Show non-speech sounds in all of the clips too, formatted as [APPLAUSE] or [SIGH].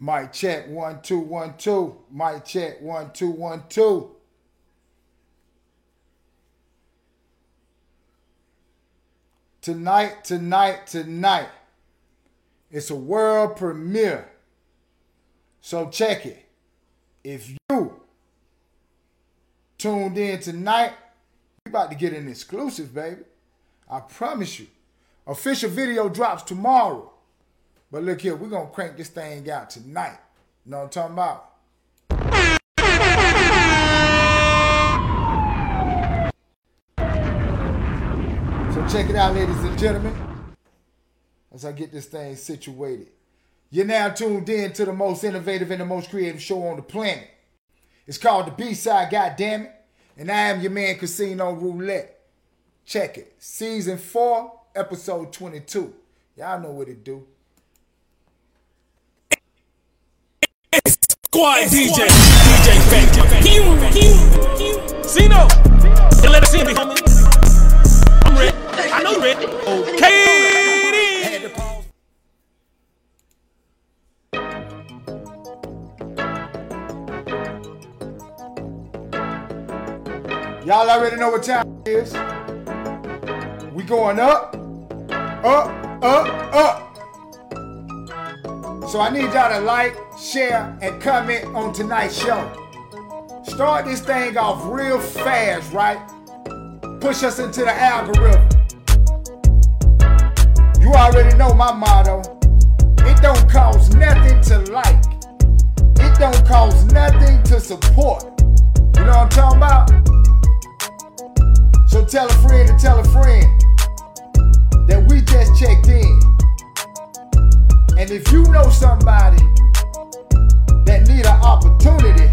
Mic check one two one two. Mic check one two one two. Tonight, tonight, tonight. It's a world premiere. So check it. If you tuned in tonight, we about to get an exclusive, baby. I promise you. Official video drops tomorrow. But look here, we're gonna crank this thing out tonight. You know what I'm talking about? So check it out, ladies and gentlemen. As I get this thing situated. You're now tuned in to the most innovative and the most creative show on the planet. It's called the B-Side, goddammit. And I am your man, Casino Roulette. Check it. Season 4, episode 22. Y'all know what it do. Squad DJ, DJ Factor. Cino, you let us in, homie. I'm ready. I know you ready. Okay. Had to pause. Y'all already know what time it is. We going up, up, up, up. So I need y'all to like, share, and comment on tonight's show. Start this thing off real fast, right? Push us into the algorithm. You already know my motto. It don't cost nothing to like. It don't cost nothing to support. You know what I'm talking about? So tell a friend to tell a friend that we just checked in. And if you know somebody that need an opportunity,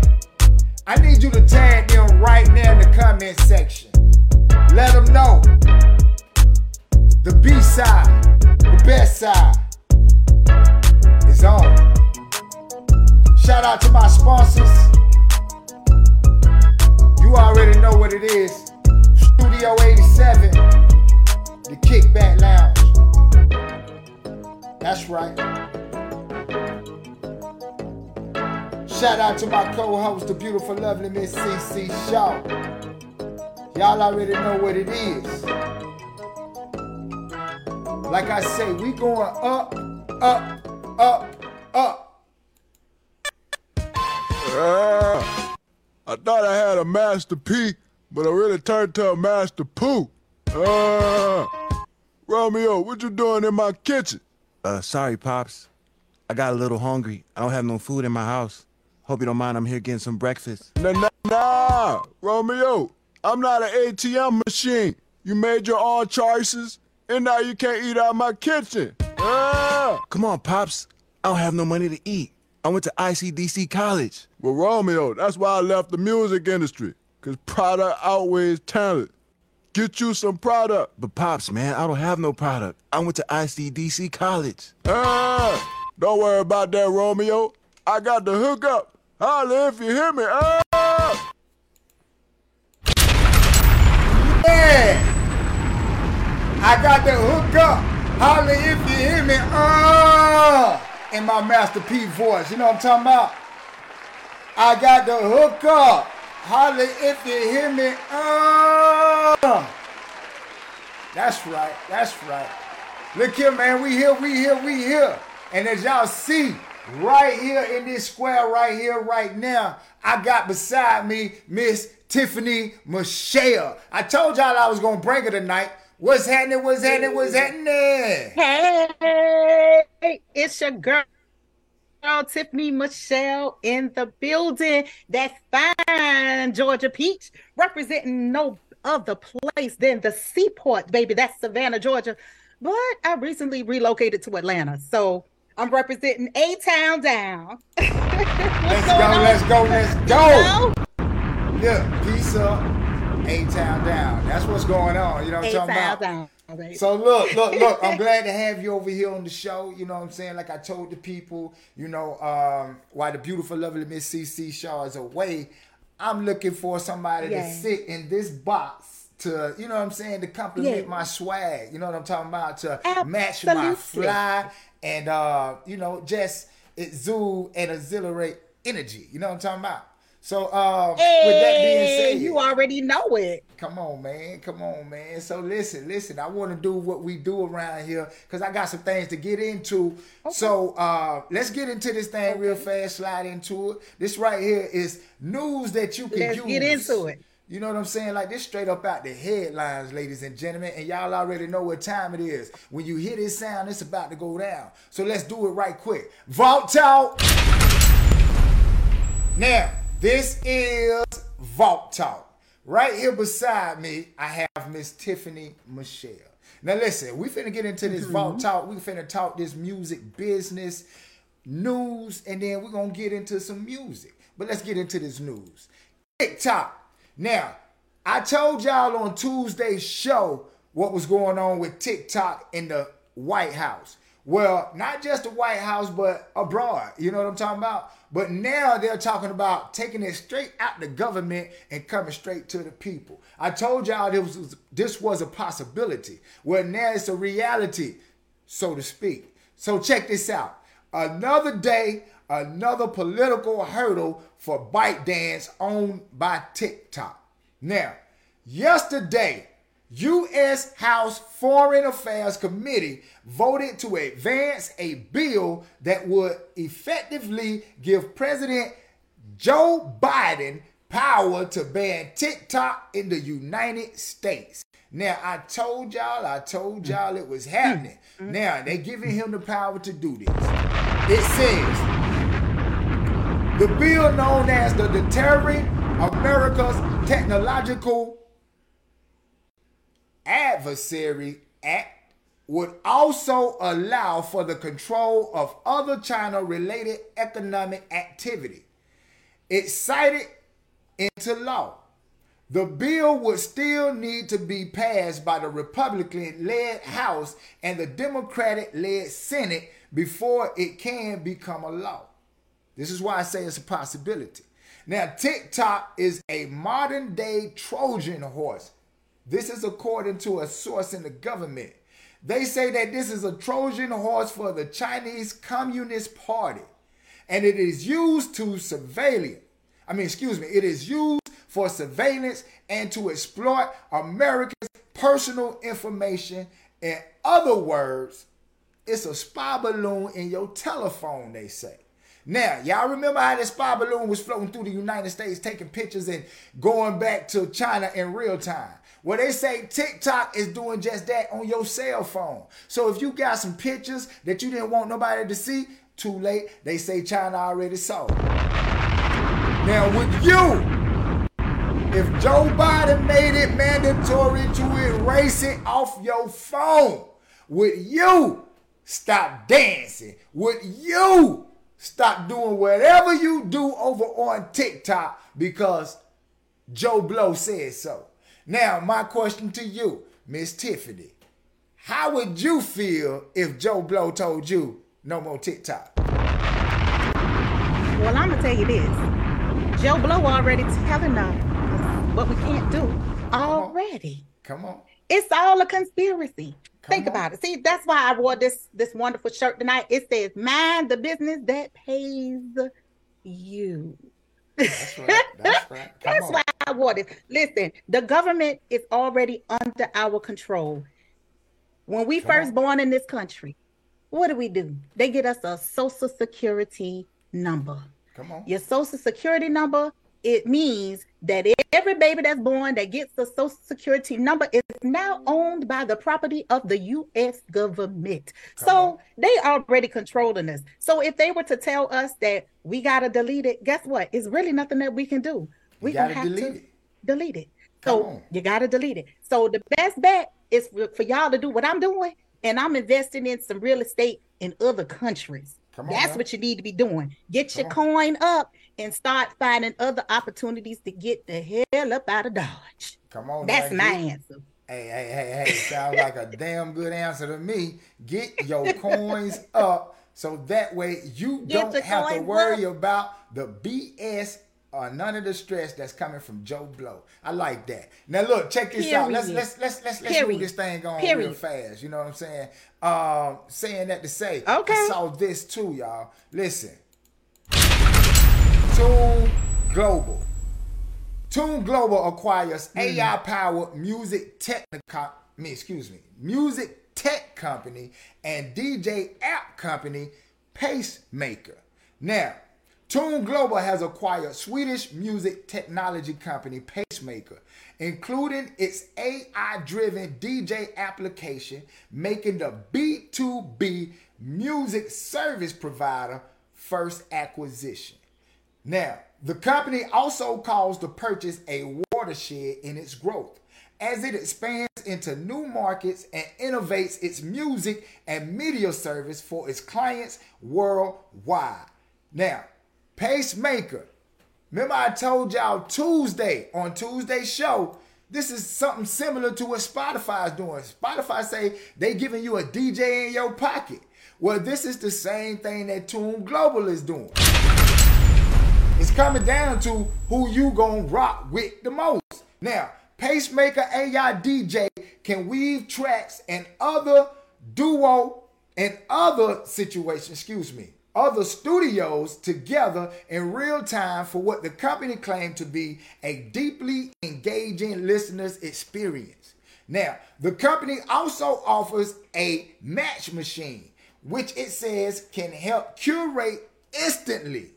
I need you to tag them right now in the comment section. Let them know the B side, the best side, is on. Shout out to my sponsors. You already know what it is. Studio 87, the Kickback Lounge. That's right. Shout out to my co-host, the beautiful, lovely Miss CC Shaw. Y'all already know what it is. Like I say, we going up, up, up, up. Ah, I thought I had a Master P, but I really turned to a Master Poo. Ah, Romeo, what you doing in my kitchen? Uh, sorry, Pops. I got a little hungry. I don't have no food in my house. Hope you don't mind. I'm here getting some breakfast. Nah, nah, nah, Romeo, I'm not an ATM machine. You made your own choices, and now you can't eat out my kitchen. Ah, Come on, Pops. I don't have no money to eat. I went to ICDC college. well, Romeo, that's why I left the music industry, because product outweighs talent. Get you some product. But Pops, man, I don't have no product. I went to ICDC college. Ah, don't worry about that, Romeo. I got the hookup. Holla if you hear me. Ah! Yeah! I got the hook up. Holla if you hear me. Uh, in my Master P voice. You know what I'm talking about? I got the hook up. Holla if you hear me. Uh. That's right. That's right. Look here, man. We here, we here, we here. And as y'all see, right here in this square, right here, right now, I got beside me Miss Tiffany Michelle. I told y'all I was gonna bring her tonight. What's happening? What's happening? What's happening? Hey, it's your girl, girl, Tiffany Michelle in the building. That fine Georgia peach representing no other place than the seaport, baby. That's Savannah, Georgia. But I recently relocated to Atlanta, so I'm representing A Town down. Let's go, let's go, let's go. Yeah, peace up. A town down. That's what's going on. You know what I'm talking Town about? down. So look, look, look. I'm [LAUGHS] glad to have you over here on the show. You know what I'm saying? Like I told the people, you know, um, while the beautiful, lovely Miss CC Shaw is away, I'm looking for somebody to sit in this box to, you know what I'm saying, to compliment Yeah. my swag. You know what I'm talking about? To match my Absolutely. fly and uh, you know, just exude and exhilarate energy. You know what I'm talking about? So um, with that being said, you already know it. Come on, man. Come on, man. So listen, listen. I want to do what we do around here because I got some things to get into. So uh, let's get into this thing real fast. Slide into it. This right here is news that you can Let's use. get into it. You know what I'm saying? Like this straight up out the headlines, ladies and gentlemen. And y'all already know what time it is. When you hear this sound, it's about to go down. So let's do it right quick. Vault Talk. Now, this is Vault Talk. Right here beside me, I have Miss Tiffany Michelle. Now listen, we finna get into this Vault mm-hmm. Talk. We finna talk this music business, news, and then we're gonna get into some music. But let's get into this news. TikTok. Now, I told y'all on Tuesday's show what was going on with TikTok in the White House. Well, not just the White House, but abroad. You know what I'm talking about? But now they're talking about taking it straight out the government and coming straight to the people. I told y'all this was, this was a possibility. Well, now it's a reality, so to speak. So check this out. Another day, another political hurdle for ByteDance owned by TikTok. Now, yesterday, U.S. House Foreign Affairs Committee voted to advance a bill that would effectively give President Joe Biden power to ban TikTok in the United States. Now, I told y'all, I told y'all it was happening. Mm-hmm. Now, they're giving him the power to do this. It says, the bill known as the Deterring America's Technological Adversary Act would also allow for the control of other China related economic activity. It cited into law. The bill would still need to be passed by the Republican led House and the Democratic led Senate before it can become a law. This is why I say it's a possibility. Now, TikTok is a modern day Trojan horse. This is according to a source in the government. They say that this is a Trojan horse for the Chinese Communist Party, and it is used to surveillance. I mean, excuse me, it is used for surveillance and to exploit Americans' personal information. In other words, it's a spy balloon in your telephone, they say. Now, y'all remember how this spy balloon was floating through the United States, taking pictures and going back to China in real time? Well, they say TikTok is doing just that on your cell phone. So if you got some pictures that you didn't want nobody to see, too late. They say China already saw. it. Now, with you, if Joe Biden made it mandatory to erase it off your phone, would you stop dancing? Would you stop doing whatever you do over on TikTok because Joe Blow says so? Now, my question to you, Miss Tiffany, how would you feel if Joe Blow told you no more TikTok? Well, I'm gonna tell you this. Joe Blow already telling us what we can't do already. Come on. It's all a conspiracy. Come Think on. about it. See, that's why I wore this this wonderful shirt tonight. It says, "Mind the business that pays you." That's right. That's right. [LAUGHS] That's why I wore this. Listen, the government is already under our control. When we Come first on. born in this country, what do we do? They get us a social security number. Come on. Your social security number, it means that every baby that's born that gets the social security number is now owned by the property of the US government. Come so on. they already controlling us. So if they were to tell us that we gotta delete it, guess what? It's really nothing that we can do. We gotta delete it. delete it. Come So on. you gotta delete it. So the best bet is for, for y'all to do what I'm doing, and I'm investing in some real estate in other countries. Come on, That's man. what you need to be doing. Get your Come coin up and start finding other opportunities to get the hell up out of Dodge. Come on. That's my Get- answer. Hey, hey, hey, hey. Sounds like a damn good answer to me. Get your coins up so that way you Get don't have to worry up. about the BS or none of the stress that's coming from Joe Blow. I like that. Now look, check this out. Let's let's let's let's let's move this thing on real fast. You know what I'm saying? Um, saying that to say, Okay. I saw this too, y'all. Listen, Tune Global. Tune Global acquires hmm. AI-powered music technical, me excuse me, music tech company and DJ app company Pacemaker. Now, Tune Global has acquired Swedish music technology company Pacemaker, including its AI-driven DJ application, making the B2B music service provider first acquisition. Now, the company also calls the purchase a watershed in its growth as it expands into new markets and innovates its music and media service for its clients worldwide. Now, Pacemaker, remember I told y'all Tuesday on Tuesday's show, this is something similar to what Spotify is doing. Spotify say they giving you a DJ in your pocket. Well, this is the same thing that Tune Global is doing. It's coming down to who you gonna rock with the most. Now, Pacemaker AI DJ can weave tracks and other duo and other situations, excuse me, other studios together in real time for what the company claimed to be a deeply engaging listener's experience. Now, the company also offers a match machine, which it says can help curate instantly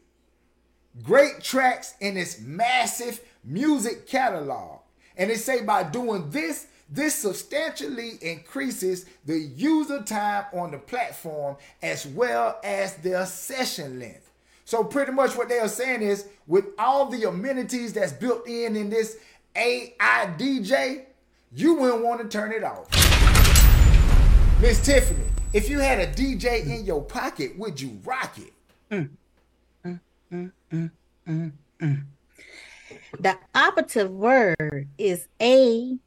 great tracks in its massive music catalog. And they say by doing this, this substantially increases the user time on the platform as well as their session length. So pretty much what they are saying is with all the amenities that's built in in this AI DJ, you wouldn't want to turn it off. Miss Tiffany, if you had a DJ in your pocket, would you rock it? Mm. The operative word is AI,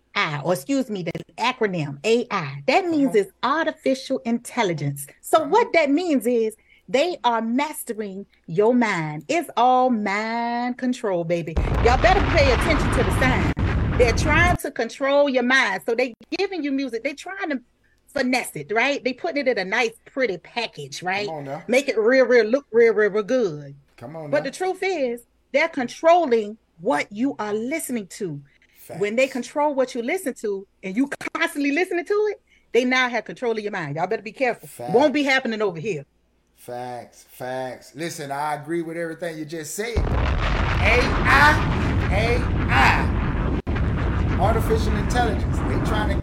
or excuse me, the acronym AI. That means it's artificial intelligence. So what that means is they are mastering your mind. It's all mind control, baby. Y'all better pay attention to the sign. They're trying to control your mind. So they giving you music. They trying to finesse it, right? They putting it in a nice, pretty package, right? Make it real, real look real, real, real good. Come on. But now. the truth is, they're controlling what you are listening to. When they control what you listen to and you constantly listening to it, they now have control of your mind. Y'all better be careful. Facts. Won't be happening over here. Facts, facts. Listen, I agree with everything you just said. AI, AI, artificial intelligence. They trying to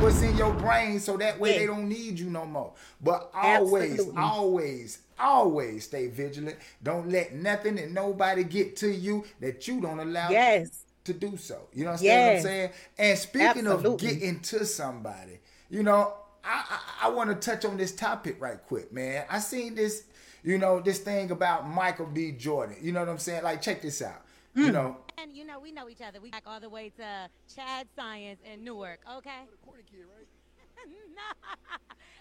what's in your brain so that way Yeah. they don't need you no more. But always, Absolutely. always, always stay vigilant. Don't let nothing and nobody get to you that you don't allow Yes. to do so. You know what I'm Yes. saying? And speaking of getting to somebody, you know, I I, I want to touch on this topic right quick, man. I seen this, you know, this thing about Michael B. Jordan. You know what I'm saying? Like, check this out. Mm. You know, And you know, we know each other. We back all the way to Chad Science in Newark, okay? The corny kid, right? [LAUGHS] no,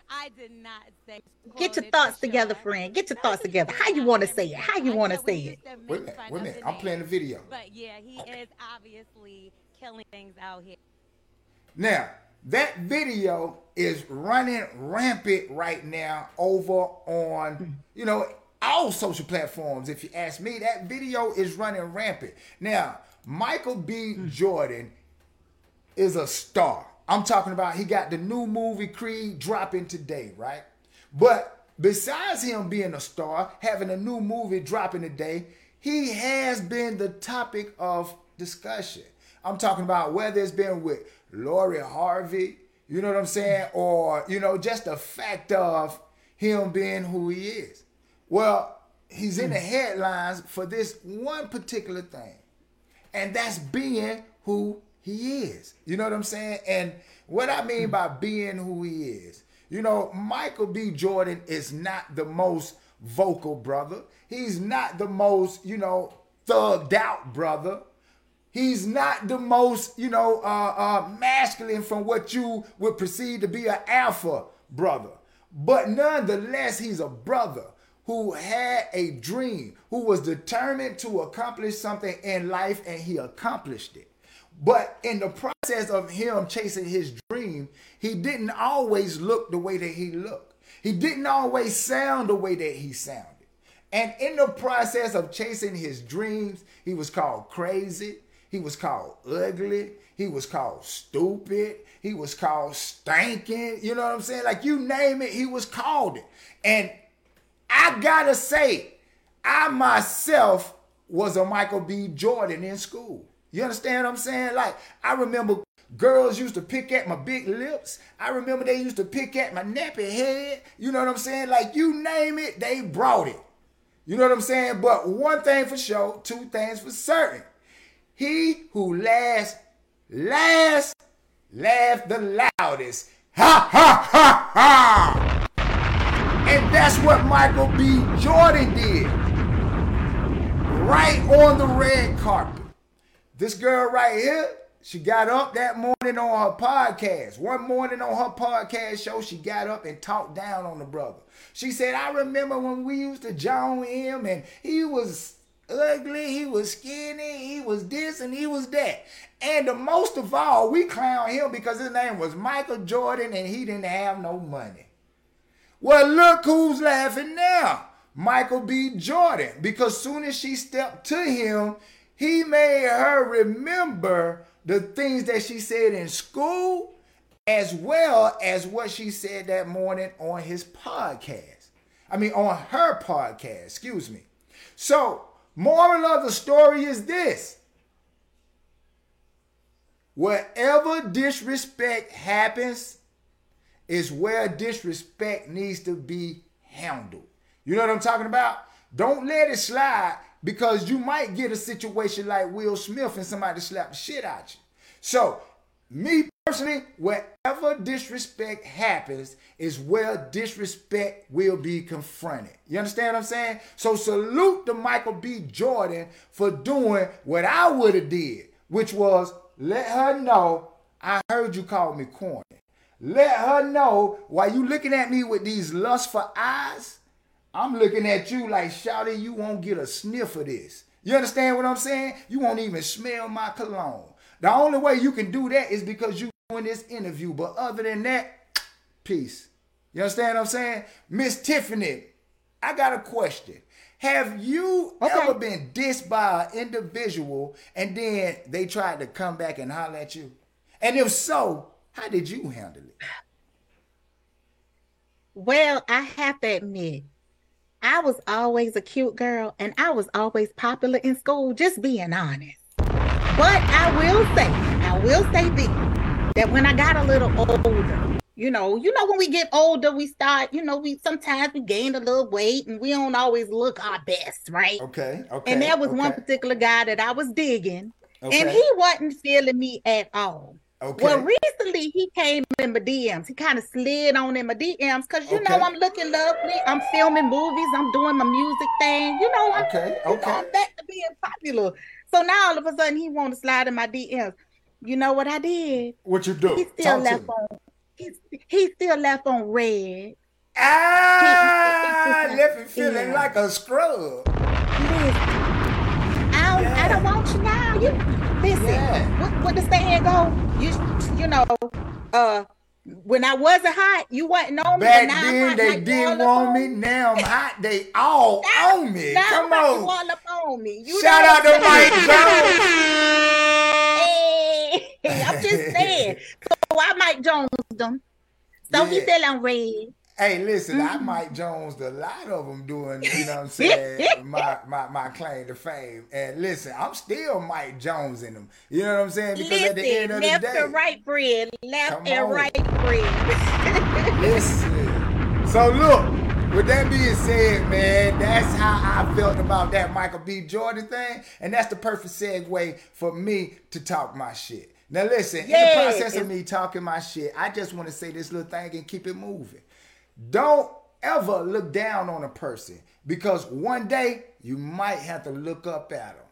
I did not say. Get your thoughts for together, sure. friend. Get your No, thoughts together. How you want to say say it? How you want to say it? wait a minute, wait a minute. I'm playing the video. But yeah, he is obviously killing things out here. Now, that video is running rampant right now over on, hmm. you know, all social platforms. If you ask me, that video is running rampant. Now, Michael B. Jordan is a star. I'm talking about he got the new movie Creed dropping today, right? But besides him being a star, having a new movie dropping today, he has been the topic of discussion. I'm talking about whether it's been with Lori Harvey, you know what I'm saying, or you know, just the fact of him being who he is. Well, he's in the headlines for this one particular thing and that's being who he is. You know what I'm saying? And what I mean by being who he is, you know, Michael B. Jordan is not the most vocal brother. He's not the most, you know, thugged out brother. He's not the most, you know, uh, uh, masculine from what you would perceive to be an alpha brother. But nonetheless, he's a brother who had a dream, who was determined to accomplish something in life and he accomplished it. But in the process of him chasing his dream, he didn't always look the way that he looked. He didn't always sound the way that he sounded. And in the process of chasing his dreams, he was called crazy. He was called ugly. He was called stupid. He was called stinking. You know what I'm saying? Like you name it, he was called it. And I gotta say, I myself was a Michael B. Jordan in school. You understand what I'm saying? Like, I remember girls used to pick at my big lips. I remember they used to pick at my nappy head. You know what I'm saying? Like, you name it, they brought it. You know what I'm saying? But one thing for sure, two things for certain. He who laughs last, laugh the loudest. Ha ha ha ha! And that's what Michael B. Jordan did. Right on the red carpet. This girl right here, she got up that morning on her podcast. One morning on her podcast show, she got up and talked down on the brother. She said, I remember when we used to join him and he was ugly, he was skinny, he was this and he was that. And the most of all, we clown him because his name was Michael Jordan and he didn't have no money. Well, look who's laughing now. Michael B. Jordan. Because soon as she stepped to him, he made her remember the things that she said in school as well as what she said that morning on his podcast. I mean, on her podcast, excuse me. So, moral of the story is this wherever disrespect happens, is where disrespect needs to be handled. You know what I'm talking about? Don't let it slide because you might get a situation like Will Smith and somebody slap the shit out you. So, me personally, wherever disrespect happens is where disrespect will be confronted. You understand what I'm saying? So salute to Michael B. Jordan for doing what I would have did, which was let her know I heard you call me corny. Let her know why you looking at me with these lustful eyes, I'm looking at you like, Shouty, you won't get a sniff of this. You understand what I'm saying? You won't even smell my cologne. The only way you can do that is because you doing this interview. But other than that, peace. You understand what I'm saying? Miss Tiffany, I got a question. Have you Okay. ever been dissed by an individual and then they tried to come back and holler at you? And if so, how did you handle it? Well, I have to admit, I was always a cute girl and I was always popular in school, just being honest. But I will say, I will say this that when I got a little older, you know, you know, when we get older, we start, you know, we sometimes we gain a little weight and we don't always look our best, right? Okay, okay. and there was one particular guy that I was digging, and he wasn't feeling me at all. Okay. Well, recently he came in my DMs. He kind of slid on in my DMs because you know I'm looking lovely. I'm filming movies. I'm doing my music thing. You know, I'm, okay, okay. I'm back to being popular. So now all of a sudden he want to slide in my DMs. You know what I did? What you do? He still Talk left on. He, he still left on red. Ah, left me feeling Yeah. like a scrub. Listen, I don't, I don't want you now. You listen. Yeah. What, what the saying go? You you know, uh, when I wasn't hot, you wasn't on me. Back now then they like didn't want me. Now I'm hot. They all Now- on me. Now Come on. all up on me. You Shout out to Mike? Jones. Hey, [LAUGHS] I'm just saying. So I Mike Jones them. So he [LAUGHS] Yeah. still on red. Hey, listen, I Mm-hmm. Mike Jones, a lot of them doing, you know what I'm saying, [LAUGHS] my, my my claim to fame. And listen, I'm still Mike Jones in them. You know what I'm saying? Because at the end Listen, of the left day, and right bread, left and on. right bread. [LAUGHS] Listen. So look, with that being said, man, that's how I felt about that Michael B. Jordan thing, and that's the perfect segue for me to talk my shit. Now listen, in the process of me talking my shit, I just want to say this little thing and keep it moving. Don't ever look down on a person because one day you might have to look up at them.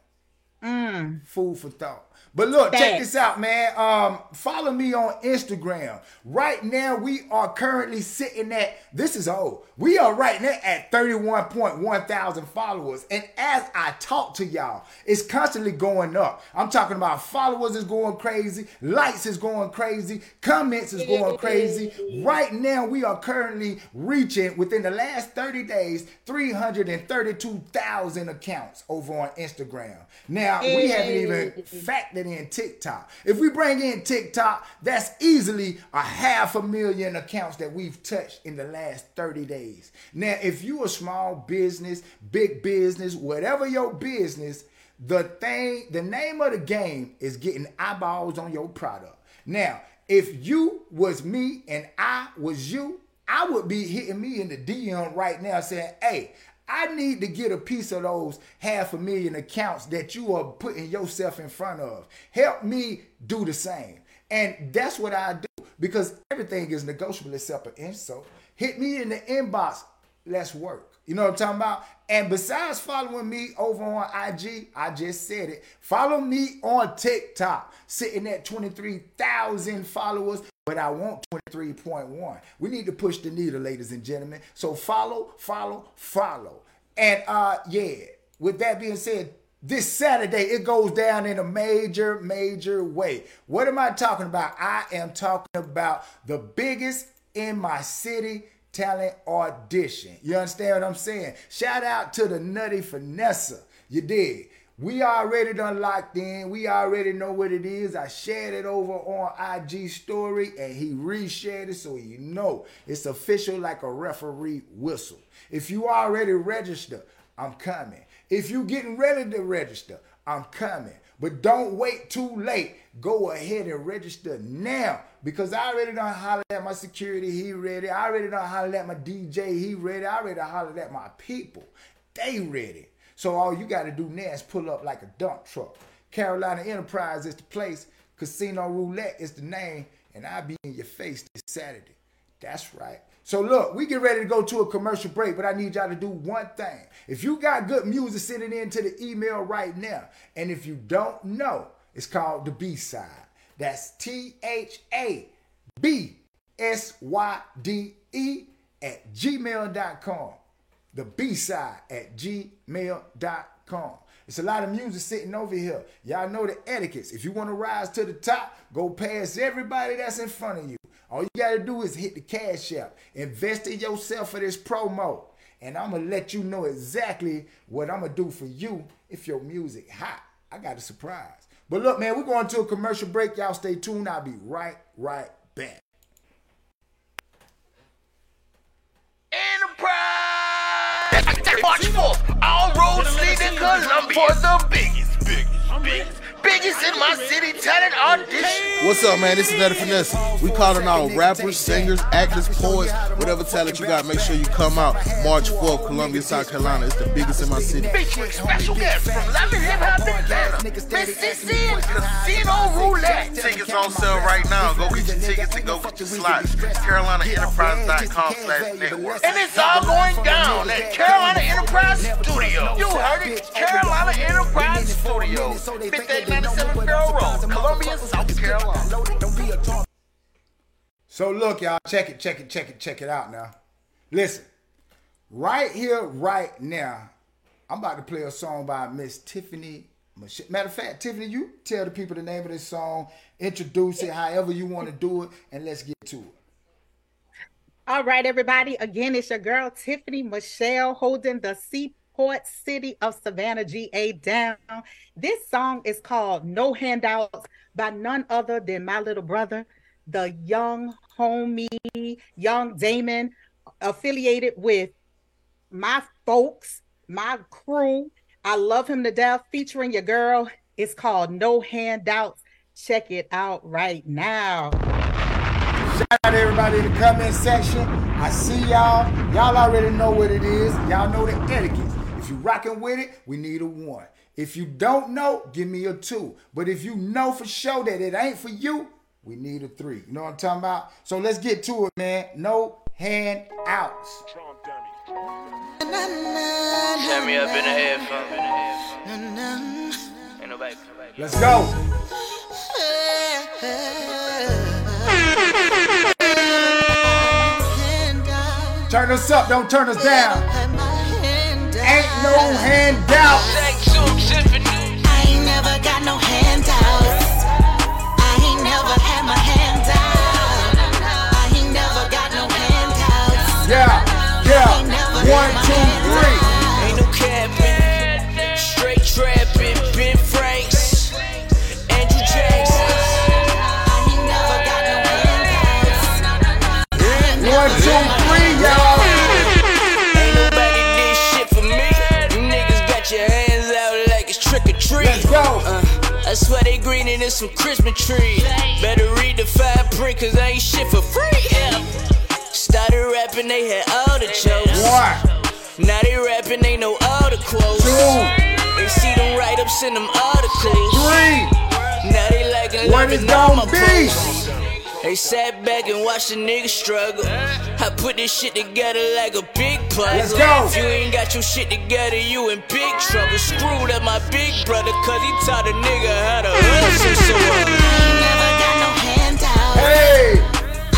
Food for thought. But look, check this out, man. Um, follow me on Instagram. Right now, we are currently sitting at this is old. We are right now at 31.1 thousand followers. And as I talk to y'all, it's constantly going up. I'm talking about followers is going crazy, likes is going crazy, comments is going crazy. Right now, we are currently reaching within the last 30 days 332,000 accounts over on Instagram. Now, we haven't even factored in TikTok. If we bring in TikTok, that's easily a half a million accounts that we've touched in the last 30 days. Now, if you a small business, big business, whatever your business, the thing, the name of the game is getting eyeballs on your product. Now, if you was me and I was you, I would be hitting me in the DM right now saying, hey, I need to get a piece of those half a million accounts that you are putting yourself in front of. Help me do the same. And that's what I do because everything is negotiable except an. So hit me in the inbox. Let's work. You know what I'm talking about? And besides following me over on IG, I just said it. Follow me on TikTok, sitting at 23,000 followers, but I want 23.1. We need to push the needle, ladies and gentlemen. So follow, follow, follow. And uh yeah, with that being said, this Saturday it goes down in a major, major way. What am I talking about? I am talking about the biggest in my city talent audition. You understand what I'm saying? Shout out to the Nutty Finesse. You did. We already done locked in. We already know what it is. I shared it over on IG story and he reshared it so you know it's official like a referee whistle. If you already registered, I'm coming. If you getting ready to register, I'm coming. But don't wait too late. Go ahead and register now because I already done hollered at my security. He ready. I already done hollered at my DJ. He ready. I already hollered at my people. They ready. So all you got to do now is pull up like a dump truck. Carolina Enterprise is the place. Casino Roulette is the name. And I'll be in your face this Saturday. That's right. So look, we get ready to go to a commercial break, but I need y'all to do one thing. If you got good music, send it in to the email right now. And if you don't know, it's called the B side. That's T H A B S Y D E at gmail.com. The B side at gmail.com. It's a lot of music sitting over here. Y'all know the etiquettes. If you want to rise to the top, go past everybody that's in front of you. All you got to do is hit the cash app. Invest in yourself for this promo. And I'm going to let you know exactly what I'm going to do for you if your music hot. I got a surprise. But look, man, we're going to a commercial break. Y'all stay tuned. I'll be right, right back. Enterprise! March 4th, all roads lead to Columbia. For the biggest, biggest, biggest, biggest in my city talent audition. What's up, man? This is Nutty Finesse. We calling all rappers, singers, actors, poets, whatever talent you got. Make sure you come out March 4th, Columbia, South Carolina. It's the biggest in my city. Featuring special guests from London Hip Hop Atlanta, Miss CC and Casino Roulette. Tickets on sale right now. Go get your tickets and go get your slots. CarolinaEnterprise.com slash network. And it's all going down at Carolina Enterprise Studio. You heard it, Carolina Enterprise Studio. 58 so look, y'all, check it, check it, check it, check it out now. Listen, right here, right now, I'm about to play a song by Miss Tiffany Matter of fact, Tiffany, you tell the people the name of this song, introduce it however you want to do it, and let's get to it. All right, everybody. Again, it's your girl Tiffany Michelle holding the Seaport City of Savannah GA down. This song is called No Handouts by none other than my little brother, the young homie, young Damon, affiliated with my folks, my crew. I love him to death, featuring your girl. It's called No Handouts. Check it out right now. Shout out to everybody in the comment section. I see y'all. Y'all already know what it is. Y'all know the etiquette. If you rocking with it, we need a one. If you don't know, give me a two. But if you know for sure that it ain't for you, we need a three. You know what I'm talking about? So let's get to it, man. No handouts. Turn me up in the headphones. Ain't Let's go. Turn us up, don't turn us down. Ain't no handout. I ain't never got no handouts. I ain't never had my hand out. I ain't never got no handouts. Yeah, yeah. One, two, three. Swear they greening in some Christmas trees. Better read the fine print, cause I ain't shit for free. Yeah. Started rapping, they had all the jokes. One, Now they rapping, they know all the quotes. two, They see them write ups in them articles. three. Now they liking What is loving all my gonna be? posts. They sat back and watched the niggas struggle. I put this shit together like a big puzzle. Let's go. If you ain't got your shit together, you in big trouble. Screwed up my big brother, cause he taught a nigga how to hustle. So I ain't never got no handouts. Hey,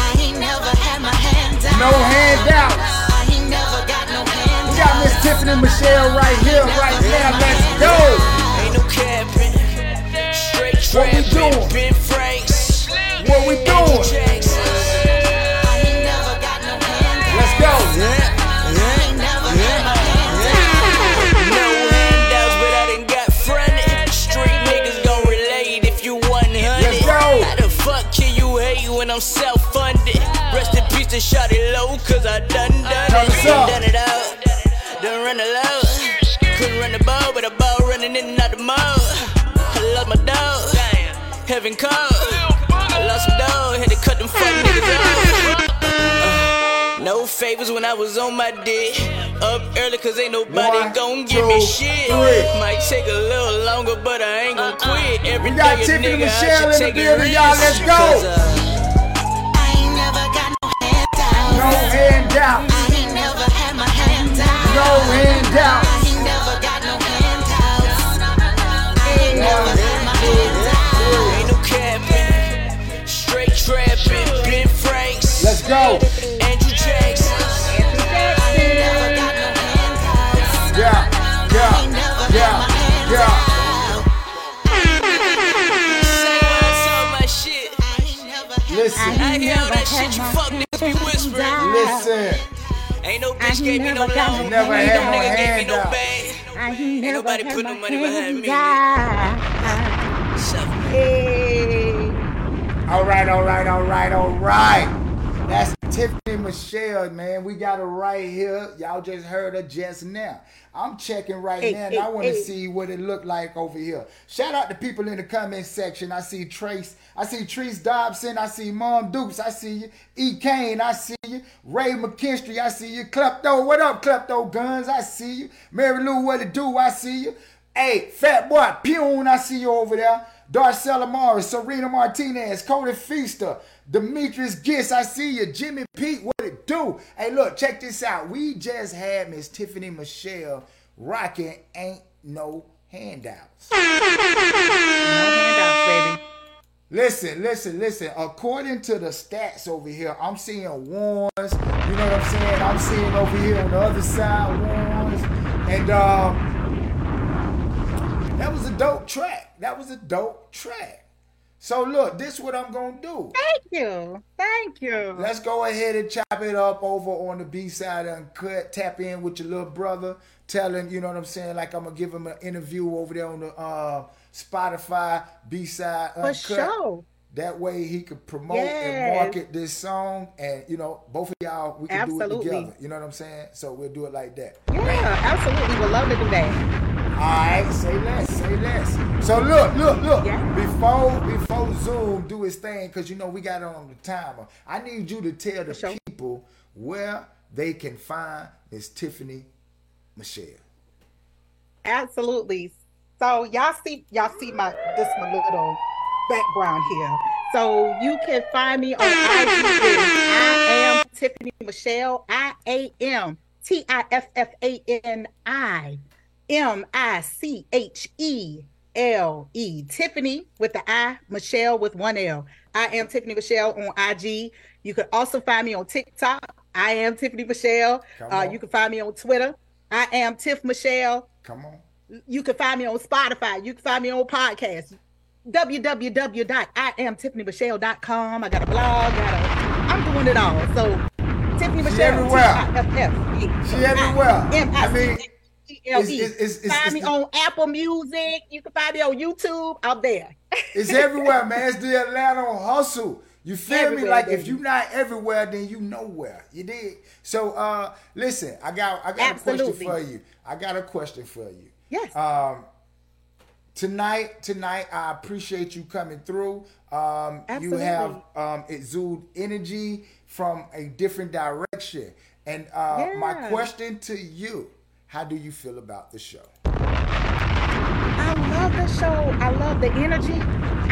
I ain't never had my hand out. no handouts. I ain't never got no We handouts. got Miss Tiffany Michelle right here, right now. Let's go. ain't no capping. Straight What we trapping, doing? Ben Franks, What we doing? Go. I ain't never had my hand out. No handouts, but I done got fronted. Street niggas gon' relate if you 100. How the fuck can you hate when I'm self-funded? Rest in peace to shot it low, cause I done done it. up. Done it out. Done run it low. Couldn't run the ball, but the ball running in and out the mode. I lost my dog. Heaven called. When I was on my dick. Up early cause ain't nobody One, gon' give me shit. three. Might take a little longer, but I ain't gon' quit. Every We got day a Tiffany nigga, I Michelle should in the take a building, y'all. Let's go. 'Cause, uh, I ain't never got no handouts. No handouts. I ain't never had my hand out. No handouts. I ain't never got no handouts. I ain't never had my hand out. Ain't no capping, straight trapping, Ben Franks, Let's go. Listen, I hear all that shit you fuck niggas be whispering. listen. Ain't no bitch gave me no never got love. Never Ain't had no no nigga gave me no bag. I ain't never nobody had put no my money behind me, hand out. Hey. All right, all right, all right, all right. That's Tiffany Michelle, man. We got her right here. Y'all just heard her just now. I'm checking right Hey, now, and I want to hey. see what it looked like over here. Shout out to people in the comment section. I see Trace. I see Treese Dobson. I see Mom Dukes. I see you. E. Kane. I see you. Ray McKinstry. I see you. Klepto. What up, Klepto Guns? I see you. Mary Lou. What it do? I see you. Hey, Fat Boy Pune. I see you over there. Darcella Morris, Serena Martinez, Cody Feaster, Demetrius Gist, I see you. Jimmy Pete, what it do? Hey, look, check this out. We just had Miss Tiffany Michelle rocking Ain't No Handouts. [LAUGHS] No handouts, baby. Listen, listen, listen. According to the stats over here, I'm seeing ones. You know what I'm saying? I'm seeing over here on the other side ones. And um, that was a dope track. That was a dope track. So look, this is what I'm gonna do. Thank you. Thank you. Let's go ahead and chop it up over on the B side and cut. Tap in with your little brother. Tell him, you know what I'm saying? Like I'm gonna give him an interview over there on the uh, Spotify B side For sure. That way he could promote and market this song, and you know both of y'all we can do it together. You know what I'm saying? So we'll do it like that. Yeah, absolutely. Would love to do that. All right, say less, say less. So look, look, look. Yeah. Before before Zoom do his thing, because you know we got it on the timer. I need you to tell the sure. people where they can find Miss Tiffany Michelle. Absolutely. So y'all see y'all see my this my little background here. So you can find me on IG. I am Tiffany Michelle. I A M T I F F A N I M I C H E L E. Tiffany with the I, Michelle with one L. I am Tiffany Michelle on IG. You can also find me on TikTok. I am Tiffany Michelle. Uh, you can find me on Twitter. I am Tiff Michelle. Come on. You can find me on Spotify. You can find me on podcasts. www.iamtiffanymichelle.com. I got a blog. Got a, I'm doing it all. So Tiffany Michelle. everywhere. T-I-F-F. She everywhere. I mean, L E. Find me on Apple Music. You can find me on YouTube. I'm there. It's everywhere, man. It's the Atlanta hustle. You feel me? Everywhere, Like if you're not everywhere, then you nowhere. You did. So uh listen, I got I got a question Absolutely. for you. I got a question for you. Yes. Um tonight, tonight I appreciate you coming through. Um you have um exude energy from a different direction. And uh my question to you, how do you feel about the show? I love the show. I love the energy.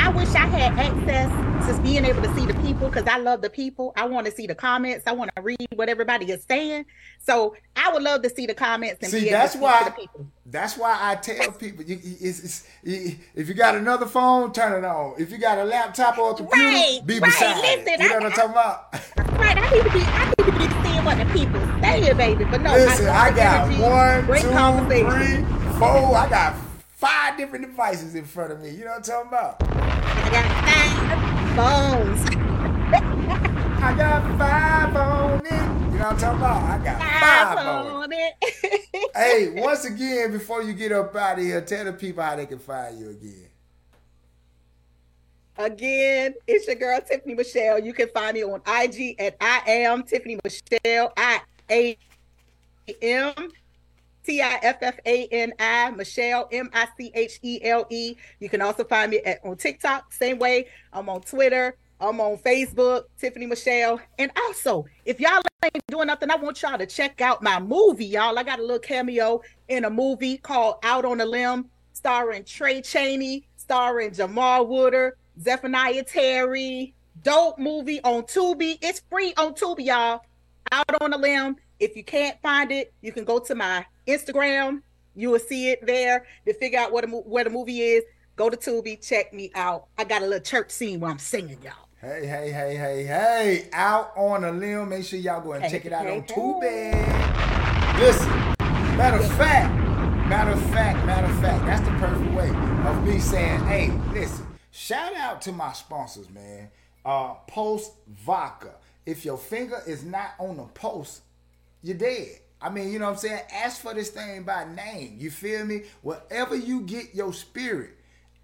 I wish I had access to being able to see the people because I love the people. I want to see the comments. I want to read what everybody is saying. So I would love to see the comments and be See, able that's to why. the people. That's why I tell people, you, you- it's, it's, you- if you got another phone, turn it on. If you got a laptop or a computer, Right, be right. beside it. Listen, You know I- what I'm talking about? [LAUGHS] Right, I need to be. I need to be seeing what the people saying, baby. But no, Listen, love I got energy, one, great two, conversation. three, four. I got five different devices in front of me. You know what I'm talking about? I got five phones. I got five on it. You know what I'm talking about? I got five, Five on it. Hey, once again, before you get up out of here, tell the people how they can find you again. Again, it's your girl Tiffany Michelle. You can find me on IG at I am Tiffany Michelle. I A M T I F F A N I Michelle M I C H E L E. You can also find me at, on TikTok, same way. I'm on Twitter. I'm on Facebook, Tiffany Michelle. And also, if y'all ain't doing nothing, I want y'all to check out my movie, y'all. I got a little cameo in a movie called Out on a Limb, starring Trey Cheney, starring Jamal Wooder, Zephaniah Terry. Dope movie on Tubi. It's free on Tubi, y'all. Out on a Limb. If you can't find it, you can go to my Instagram. You will see it there to figure out what a, where the movie is. Go to Tubi, check me out. I got a little church scene where I'm singing, y'all. Hey, hey, hey, hey, hey. Out on a limb. Make sure y'all go and Hey, check it out hey, on Tubi. Listen, matter of fact, matter of fact, matter of fact, that's the perfect way of me saying, hey, listen, shout out to my sponsors, man. Uh, Post Vodka. If your finger is not on the post, you're dead. I mean, you know what I'm saying? Ask for this thing by name. You feel me? Wherever you get your spirit,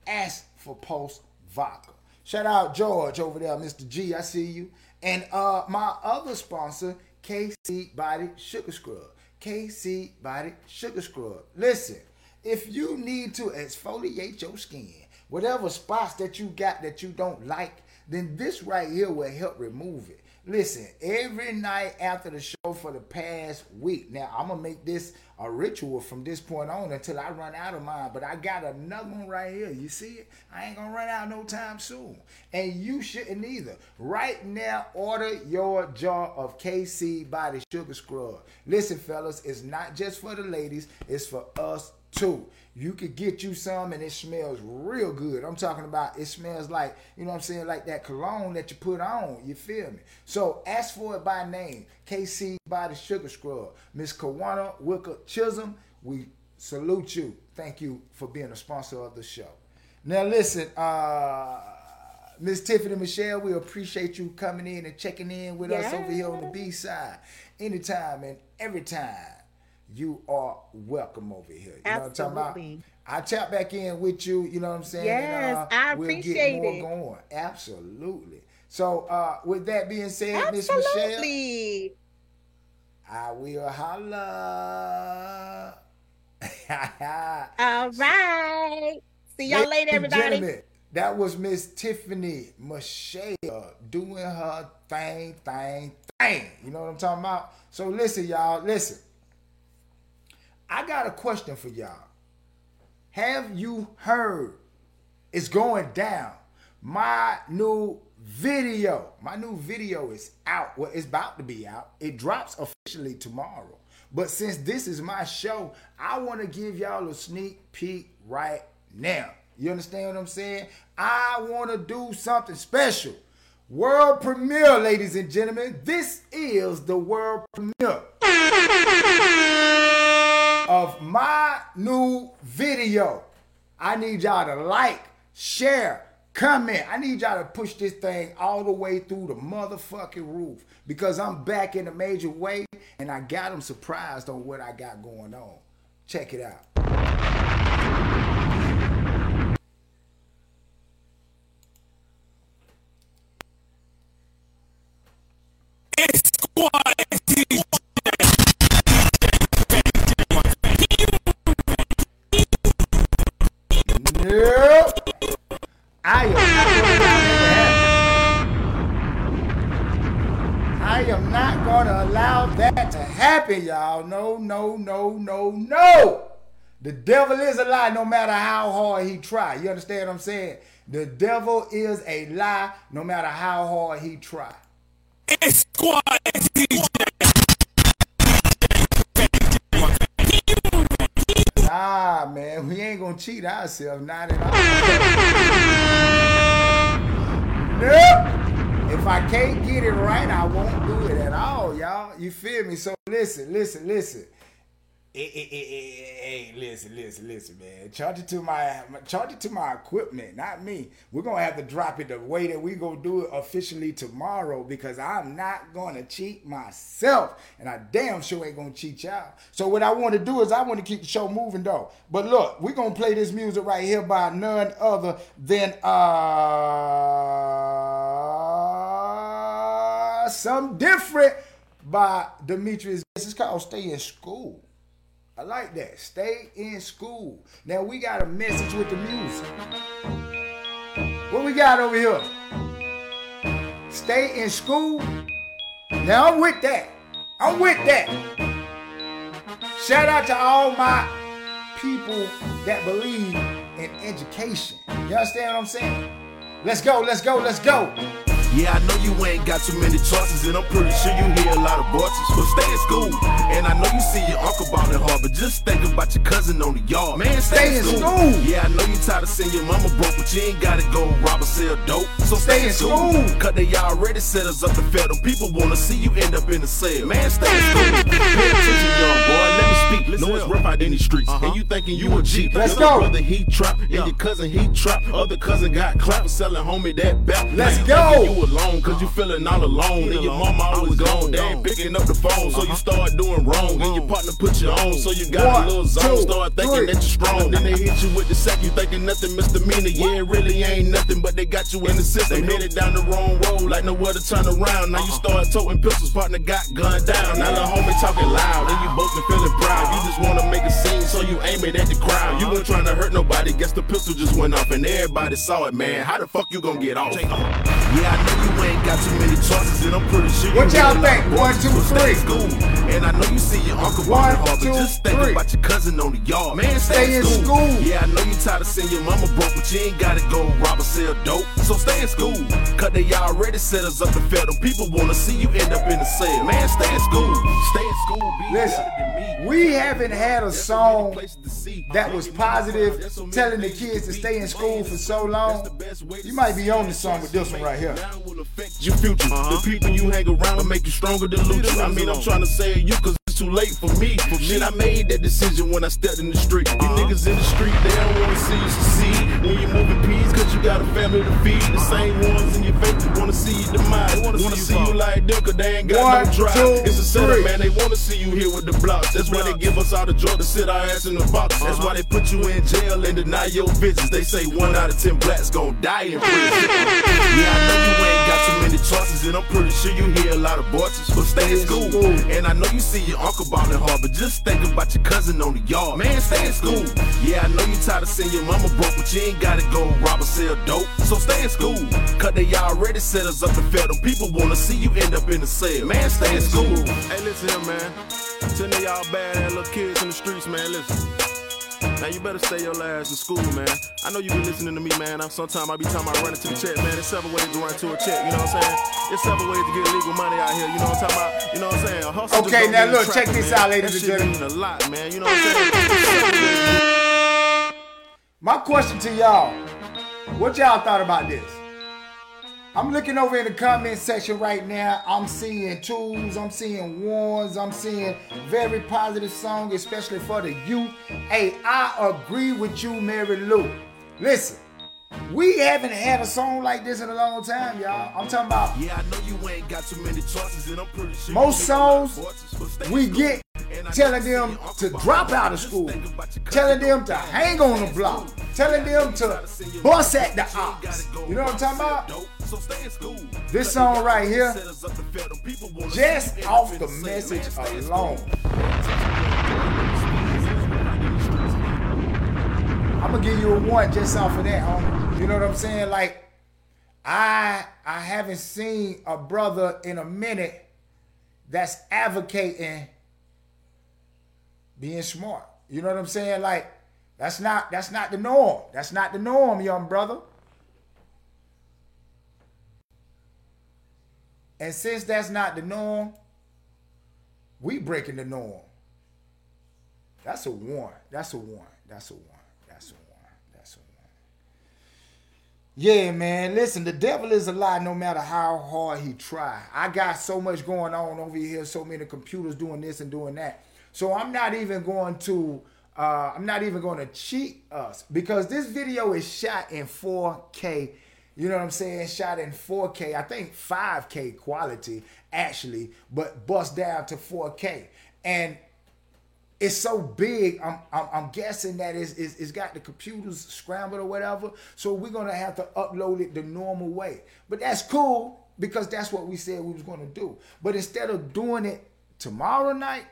ask for Post Vodka. Shout out George over there, Mr. G. I see you. And uh my other sponsor, KC Body Sugar Scrub. KC Body Sugar Scrub. Listen, if you need to exfoliate your skin, whatever spots that you got that you don't like, then this right here will help remove it. Listen, every night after the show for the past week. Now I'm gonna make this a ritual from this point on until I run out of mine. But I got another one right here. You see it? I ain't gonna run out no time soon. And you shouldn't either. Right now, order your jar of KC Body Sugar Scrub. Listen, fellas, it's not just for the ladies, it's for us too. You could get you some and it smells real good. I'm talking about it smells like, you know what I'm saying, like that cologne that you put on. You feel me? So ask for it by name. KC Body Sugar Scrub. Miss Kawana Wicker Chisholm, we salute you. Thank you for being a sponsor of the show. Now listen, uh Miss Tiffany Michelle, we appreciate you coming in and checking in with us over here on the B side. Anytime and every time you are welcome over here. You know what I'm talking about? I tap back in with you, you know what I'm saying? Yes, I we'll appreciate get more it. going. Absolutely. So uh with that being said, Miss Michelle, I will holla. [LAUGHS] All right. See y'all later, everybody. gentlemen, that was Miss Tiffany Michelle doing her thing, thing, thing. You know what I'm talking about? So listen, y'all, listen. I got a question for y'all. Have you heard it's going down? My new video. My new video is out. Well, it's about to be out. It drops officially tomorrow. But since this is my show, I want to give y'all a sneak peek right now. You understand what I'm saying? I want to do something special. World premiere, ladies and gentlemen. This is the world premiere [LAUGHS] of my new video. I need y'all to like, share, comment. I need y'all to push this thing all the way through the motherfucking roof because I'm back in a major way and I got them surprised on what I got going on. Check it out. Happen, y'all. No, no, no, no, no. The devil is a lie no matter how hard he try. You understand what I'm saying? The devil is a lie no matter how hard he try. Nah, man, we ain't gonna cheat ourselves, not at all. nope. If I can't get it right, I won't do it y'all. You feel me? So listen, listen, listen. Hey, listen, listen, listen, man. Charge it to my charge it to my equipment, not me. We're gonna have to drop it the way that we gonna do it officially tomorrow because I'm not gonna cheat myself, and I damn sure ain't gonna cheat y'all. So what I want to do is I want to keep the show moving though. But look, we're gonna play this music right here by none other than uh some different by Demetrius. This is called Stay in School. I like that. Stay in school. Now we got a message with the music. What we got over here? Stay in school. Now I'm with that. I'm with that. Shout out to all my people that believe in education. You understand what I'm saying? Let's go, let's go, let's go. Yeah, I know you ain't got too many choices, and I'm pretty sure you hear a lot of voices. But stay in school, and I know you see your uncle ballin' hard, but just think about your cousin on the yard. Man, stay, in school. Yeah, I know you tired of seeing your mama broke, but you ain't gotta go rob or sell dope. So stay, in school. Cause they already set us up to fail. Them people wanna see you end up in the cell. Man, stay in school. [LAUGHS] Pay attention, young boy. Let me speak. know it's rough out in these streets, uh-huh. and you thinking you a G. Let's Your go. Brother, he trap, and your cousin, he trap. Other cousin got clapped, selling homie that bap. Let's Now you go. Alone, cause you feeling all alone. And your mama always gone. They ain't picking up the phone, so you start doing wrong. And your partner put you on, so you got One, a little zone. two, Start thinking three. that you're strong. Then they hit you with the sack, you thinking nothing misdemeanor. Yeah, it really ain't nothing, but they got you in the system. They headed down the wrong road, like nowhere to turn around. Now you uh-uh. start toting pistols, partner got gunned down. Now the homie talking loud, and you both been feeling proud. You just wanna make a scene, so you aim it at the crowd. You weren't trying to hurt nobody, guess the pistol just went off, and everybody saw it, man. How the fuck you gonna get off? Yeah, I know you ain't got too many choices, and I'm pretty sure What y'all hear a lot think? One, two, but stay in. School. And I know you see your uncle One, hard, but two, just think three. about your cousin on the yard. Man, Stay stay, in school. Yeah, I know you tired of seeing your mama broke, but you ain't gotta go rob or sell dope. So stay in school. Cause they already set us up to fail. Them people wanna see you end up in the cell. Man, stay in school. Stay in school, be Listen, better than me. we haven't had a song Places to see. that was positive, telling the kids to stay in school for so long. You might be on the song with this one right here. Will affect your future. The people you hang around will make you stronger than you. I mean, I'm trying to say you cause it's too late for me. For Shit, I made that decision when I stepped in the street. You niggas in the street, they don't wanna see you succeed. Got a family to feed. The same ones in your face that wanna see you demise. Wanna, see, you like them, cause they ain't got One, no drive. two, it's a setup, three. man. They wanna see you here with the blocks. That's why they give us all the joy to sit our ass in the box. That's uh-huh. why they put you in jail and deny your visits. They say one out of ten blacks gon' die in prison. [LAUGHS] yeah, I know you ain't got too many choices, and I'm pretty sure you hear a lot of voices. But stay in school. And I know you see your uncle ballin' hard, but just think about your cousin on the yard. Man, stay in school. Yeah, I know you tired of seeing your mama broke, but you ain't gotta go rob or sell dope. So stay in school. Cause they already set us up to fail. Them people wanna see you end up in the cell. Man, stay in school. Hey, listen here, man. Ten of y'all bad ass little kids in the streets, man. Listen. Now you better stay your ass in school, man. I know you be listening to me, man. I'm sometimes I be talking about running to the check, man. There's several ways to run to a check, you know what I'm saying? There's several ways to get legal money out here, you know what I'm talking about? You know what I'm saying? A hustle Okay, now look, traffic, check this man. out, ladies that and shit gentlemen. mean a lot, man. You know what I'm saying? My question to y'all, what y'all thought about this? I'm looking over in the comment section right now. I'm seeing twos, I'm seeing ones, I'm seeing very positive song, especially for the youth. Hey, I agree with you, Mary Lou. Listen, we haven't had a song like this in a long time, y'all. I'm talking about Yeah, I know you ain't got too many choices, and I'm pretty sure most you take a lot of songs voices, but stay we get telling them to drop out of school, telling them to hang on the block, telling them to bust at the ops. You know what I'm talking about? So stay in school. This song right here, Set us up to fail. Them people wanna just off the message alone. I'm gonna give you a one just off of that, homie. You know what I'm saying? Like, I I haven't seen a brother in a minute that's advocating being smart. You know what I'm saying? Like, that's not that's not the norm. That's not the norm, young brother. And since that's not the norm, we breaking the norm. That's a one. That's a one. That's a one. That's a one. That's a one. Yeah, man. Listen, the devil is a lie no matter how hard he try. I got so much going on over here, so many computers doing this and doing that. So I'm not even going to uh, I'm not even going to cheat us because this video is shot in 4K. You know what I'm saying? Shot in 4K. I think 5K quality actually, but bust down to 4K. And it's so big. I'm I'm, I'm guessing that it's, it's it's got the computers scrambled or whatever. So we're gonna have to upload it the normal way. But that's cool because that's what we said we was gonna do. But instead of doing it tomorrow night,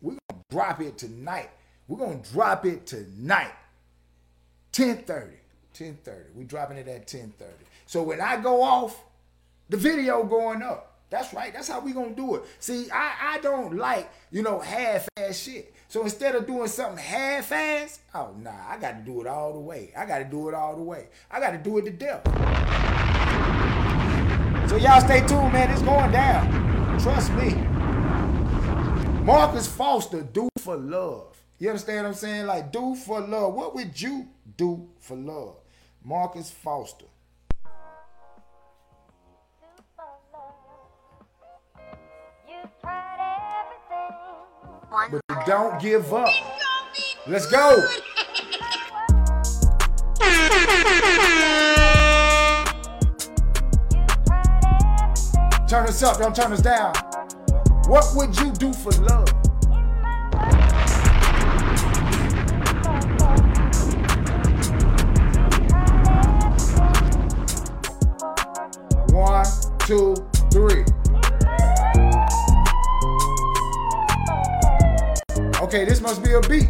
we're gonna drop it tonight. We're gonna drop it tonight. 10:30. 10:30. We dropping it at 10:30. So when I go off, the video going up. That's right. That's how we gonna do it. See, I, I don't like, you know, half-ass shit. So instead of doing something half-ass, oh nah, I gotta do it all the way. I gotta do it all the way. I gotta do it to death. So y'all stay tuned, man. It's going down. Trust me. Marcus Foster, do for love. You understand what I'm saying? Like, do for love. What would you do for love? Marcus Foster. But you don't give up. Let's go. Turn us up, don't turn us down. What would you do for love? One, two, three. Okay, this must be a beat.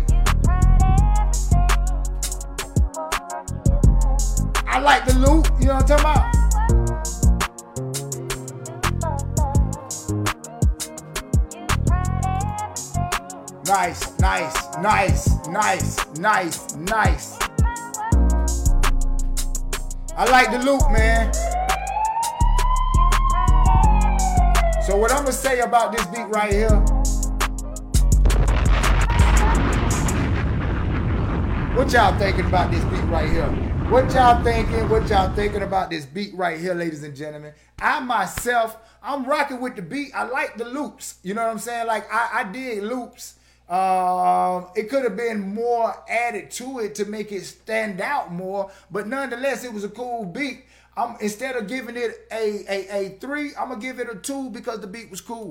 I like the loop, you know what I'm talking about? Nice, nice, nice, nice, nice, nice. I like the loop, man. So what I'm gonna say about this beat right here. What y'all thinking about this beat right here? What y'all thinking? What y'all thinking about this beat right here, ladies and gentlemen? I myself, I'm rocking with the beat. I like the loops. You know what I'm saying? Like I, I did loops. Um, it could have been more added to it to make it stand out more, but nonetheless, it was a cool beat. I'm instead of giving it a a, a three, I'm gonna give it a two because the beat was cool.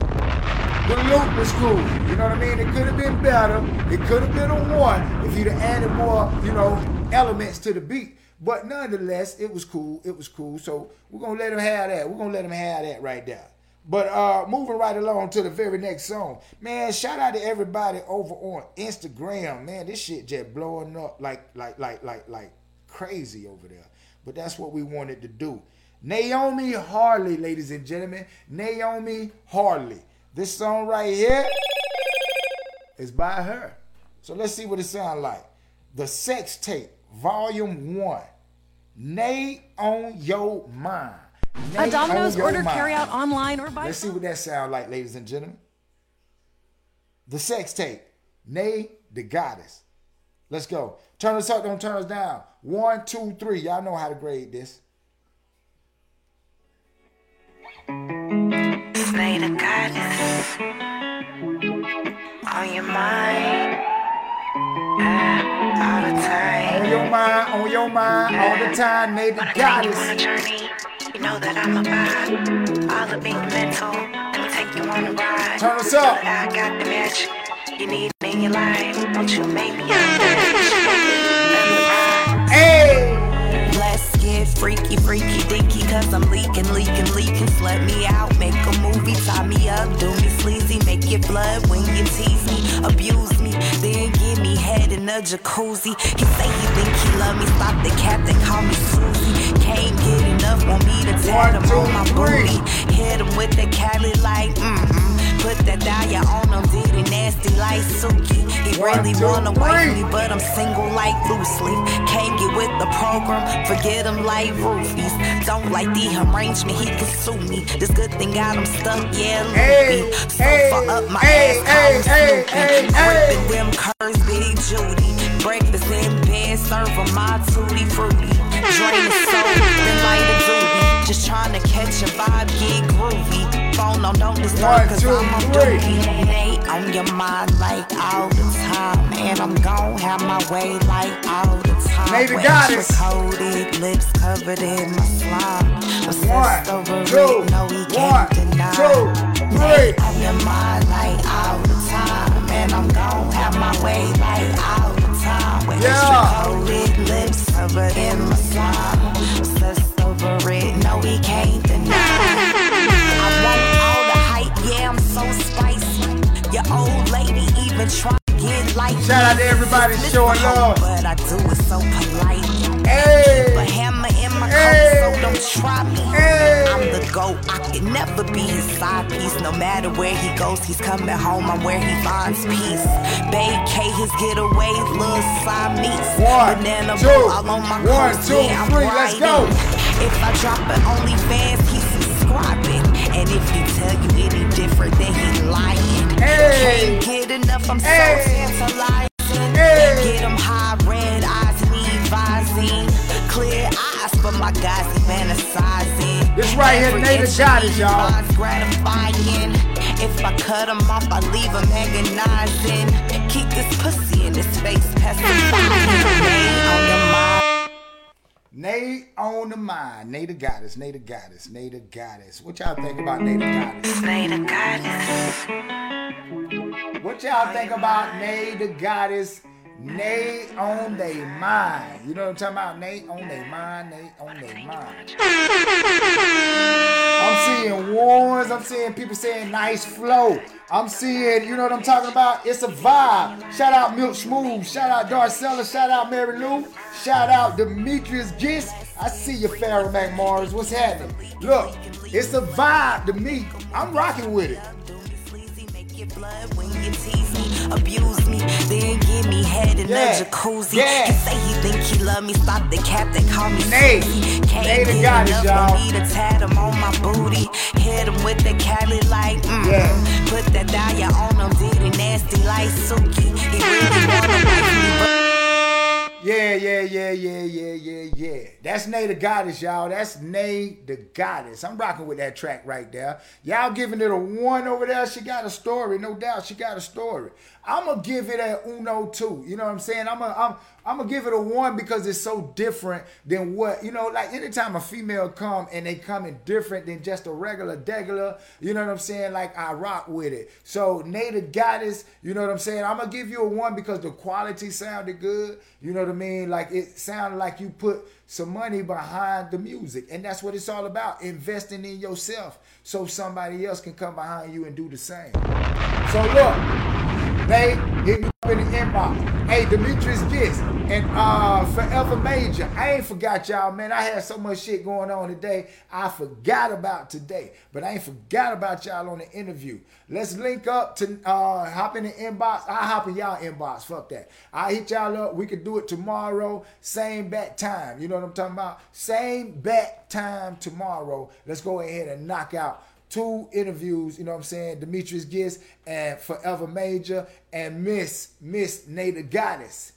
The loop was cool. You know what I mean? It could have been better. It could have been a one if you'd have added more, you know, elements to the beat. But nonetheless, it was cool. It was cool. So we're gonna let him have that. We're gonna let him have that right there. But uh moving right along to the very next song. Man, shout out to everybody over on Instagram. Man, this shit just blowing up like like like like like crazy over there. But that's what we wanted to do. Naomi Harley, ladies and gentlemen. Naomi Harley. This song right here is by her. So let's see what it sounds like. The Sex Tape, Volume 1. Nay on your mind. Nay A Domino's order mind. carry out online or by Let's see what that sounds like, ladies and gentlemen. The Sex Tape, Nay the Goddess. Let's go. Turn us up, don't turn us down. One, two, three. Y'all know how to grade this. Slay the goddess on your mind uh, all the time. On your mind, on your mind, all the time. Nate the take you on a goddess. journey. You know that I'm about all the being mental. Let me take you on a ride. Turn us up. I got the magic you need in your life. Don't you make me a Hey! Freaky, freaky, dinky, cause I'm leaking, leaking, leaking. Slut me out, make a movie, tie me up, do me sleazy, make it blood when you tease me, abuse me, then give me head in a jacuzzi. He say he think he love me, stop the cat, they call me Susie. Can't get enough, want me to tat him on my booty. Hit him with the Cali like, mm-mm. Put that dial on him, did it nasty like Suki. He really wanna three. wife me, but I'm single like loose leaf. Can't get with the program, forget him like roofies. Don't like the arrangement, he can sue me. This good thing got him stuck, yeah, loopy. Sofa up my ass, call him Snoopy. Ripping them curves, big Judy. Breakfast in bed, serve him my tutti fruity. Drain the soul, then light a doobie. Just trying to catch a vibe, get groovy. Phone on, don't disturb, cause I'm on duty. On your mind like all the time. And I'm gon' have my way like all the time. Wet goddess. coated, lips covered in my slime. One, two, no he one, two, Nate on your mind like all the time. And I'm gon' have my way like all the time. Yeah. coated, lips covered in my slime. Obsessed over it, no he can't deny. I want all the hype, yeah, I'm so spicy. Your old lady even try get like Shout out to everybody showing love. But I do it so polite. Hey. A hammer in my Hey. coat, so don't try me. Hey. I'm the GOAT, I can never be his side piece. No matter where he goes, he's coming home, I'm where he finds peace. Bay K, his getaway, little Siamese. One, Banana two, all on my one, coast, two, yeah, I'm three, let's go. If I drop it OnlyFans, he's subscribing. And if he tell you any different, then he lying. Hey. Can't get enough, I'm Hey. so tantalizing. Hey. Get him high, red eyes, Visine. Clear eyes for my guys, fantasizing. This right here, Nate inch got it, y'all. If I cut him off, I leave agonizing. Keep Nate on the mind. Nay the goddess. Nay the goddess. Nay the goddess. What y'all think about Nay the goddess? The goddess. What y'all think about Nay the goddess? Nate on they mind. You know what I'm talking about? Nate on they mind. Nate on they mind. I'm seeing ones. I'm seeing people saying nice flow. I'm seeing, you know what I'm talking about? It's a vibe. Shout out Milk Smooth. Shout out Darcella. Shout out Mary Lou. Shout out Demetrius Gist. I see you, Farrah McMars. What's happening? Look, it's a vibe to me. I'm rocking with it. Make it blood when you tease me, abuse me, then give me head in Yeah. a jacuzzi. Yeah. He say he think he love me, stop the cap, they call me Nate. Susie. Can't Nate get goddess, enough, y'all. want me to tat him on my booty, hit him with the Cali like, mm. Yeah. Put that dial on him, did it nasty like Suki. He really wanna wife me, but Yeah, yeah, yeah, yeah, yeah, yeah, yeah. That's Nay the Goddess, y'all. That's Nay the Goddess. I'm rocking with that track right there. Y'all giving it a one over there. She got a story, no doubt. She got a story. I'm gonna give it a uno two. You know what I'm saying? I'm gonna I'm I'm gonna give it a one because it's so different than what you know. Like anytime a female come and they come in different than just a regular degular. You know what I'm saying? Like I rock with it. So Nay the Goddess. You know what I'm saying? I'm gonna give you a one because the quality sounded good. You know what I mean? Like it sounded like you put some money behind the music, and that's what it's all about: investing in yourself so somebody else can come behind you and do the same. So look. They hit me up in the inbox. Hey, Demetrius Gist and uh, Forever Major. I ain't forgot y'all, man. I had so much shit going on today. I forgot about today, but I ain't forgot about y'all on the interview. Let's link up to uh, hop in the inbox. I hop in y'all inbox. Fuck that. I hit y'all up. We could do it tomorrow. Same bat time. You know what I'm talking about? Same bat time tomorrow. Let's go ahead and knock out two interviews, you know what I'm saying? Demetrius Gist and Forever Major and Miss Miss Nay the Goddess.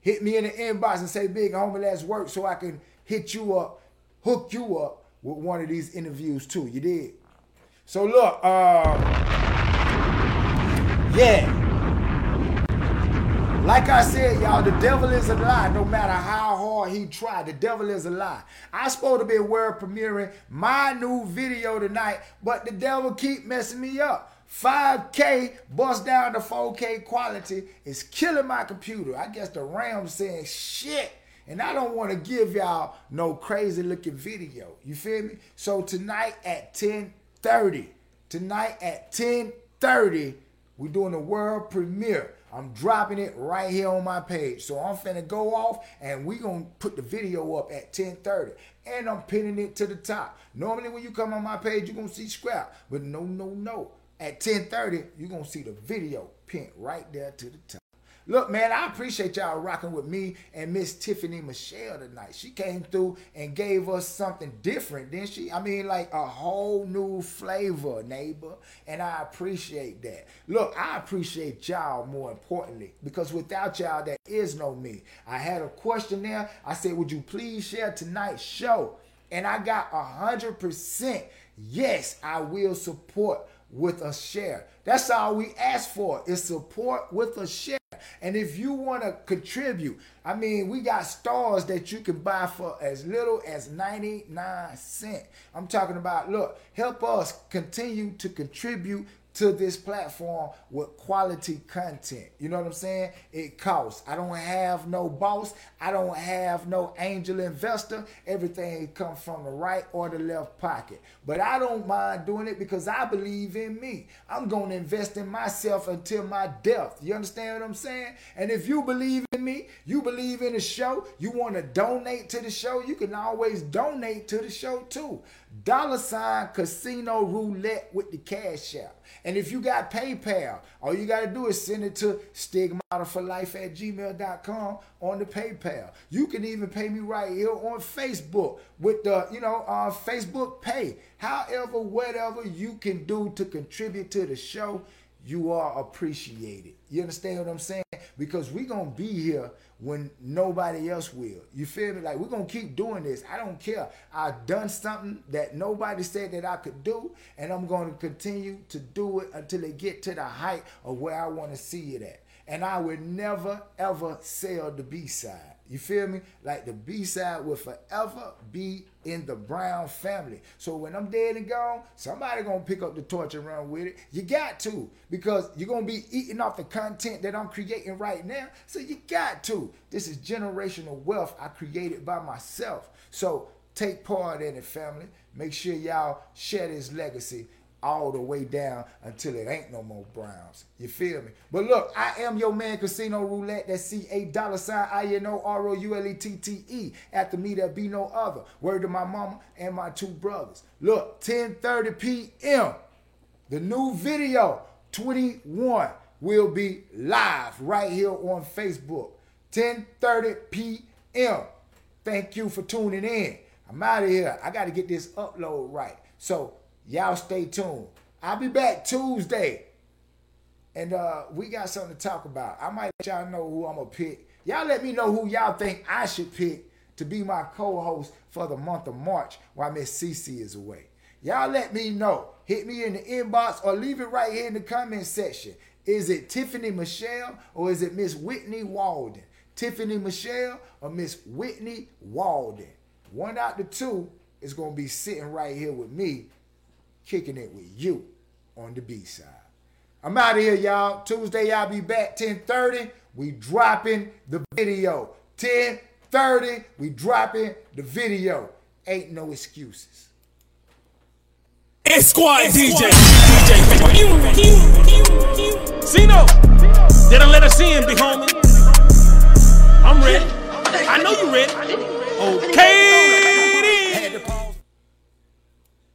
hit me in the inbox and say, Big homie, let's work so I can hit you up, hook you up with one of these interviews too. You did. So look, uh, yeah. Like I said, y'all, the devil is a lie. No matter how hard he tried, the devil is a lie. I supposed to be world premiering my new video tonight, but the devil keep messing me up. 5K bust down to 4K quality is killing my computer. I guess the RAM saying shit. And I don't want to give y'all no crazy looking video. You feel me? So tonight at 10:30, tonight at 10:30, we're doing a world premiere. I'm dropping it right here on my page. So I'm finna go off and we gonna put the video up at 10:30. And I'm pinning it to the top. Normally when you come on my page, you're gonna see scrap. But no, no, no. At 10:30, you're gonna see the video pinned right there to the top. Look, man, I appreciate y'all rocking with me and Miss Tiffany Michelle tonight. She came through and gave us something different, didn't she? I mean, like a whole new flavor, neighbor. And I appreciate that. Look, I appreciate y'all more importantly because without y'all, there is no me. I had a question there. I said, Would you please share tonight's show? And I got a hundred percent. Yes, I will support with a share. That's all we ask for is support with a share. And if you want to contribute, I mean, we got stars that you can buy for as little as 99 cents. I'm talking about, look, help us continue to contribute to this platform with quality content. You know what I'm saying? It costs. I don't have no boss. I don't have no angel investor. Everything comes from the right or the left pocket. But I don't mind doing it because I believe in me. I'm going to invest in myself until my death. You understand what I'm saying? And if you believe in me, you believe in the show, you want to donate to the show, you can always donate to the show too. Dollar sign casino roulette with the cash out. And if you got PayPal, all you got to do is send it to stigmataforlife at gmail.com on the PayPal. You can even pay me right here on Facebook with the, you know, uh, Facebook Pay. However, whatever you can do to contribute to the show, you are appreciated. You understand what I'm saying? Because we're going to be here when nobody else will. You feel me? Like we're gonna keep doing this. I don't care. I've done something that nobody said that I could do, and I'm gonna continue to do it until it get to the height of where I want to see it at. And I would never ever sell the B side. You feel me? Like the B side will forever be in the Brown family. So when I'm dead and gone, somebody gonna pick up the torch and run with it. You got to because you're gonna be eating off the content that I'm creating right now. So you got to. This is generational wealth I created by myself. So take part in it, family. Make sure y'all share this legacy all the way down until it ain't no more Browns. You feel me? But look, I am your man, Casino Roulette. That's C A dollar sign I N O R O U L E T T E. After me, there be no other. Word to my mama and my two brothers. Look, 10:30 p.m. The new video 21 will be live right here on Facebook. 10:30 p.m. Thank you for tuning in. I'm out of here. I got to get this upload right. So Y'all stay tuned. I'll be back Tuesday. And uh, we got something to talk about. I might let y'all know who I'm going to pick. Y'all let me know who y'all think I should pick to be my co-host for the month of March while Miss Cece is away. Y'all let me know. Hit me in the inbox or leave it right here in the comment section. Is it Tiffany Michelle or is it Miss Whitney Walden? Tiffany Michelle or Miss Whitney Walden? One out the two is going to be sitting right here with me kicking it with you on the B side. I'm out of here, y'all. Tuesday, I'll be back 10:30. We dropping the video. 10:30. We dropping the video. Ain't no excuses. It's squad DJ. DJ. didn't let us in, be homie. I'm ready. I know you ready.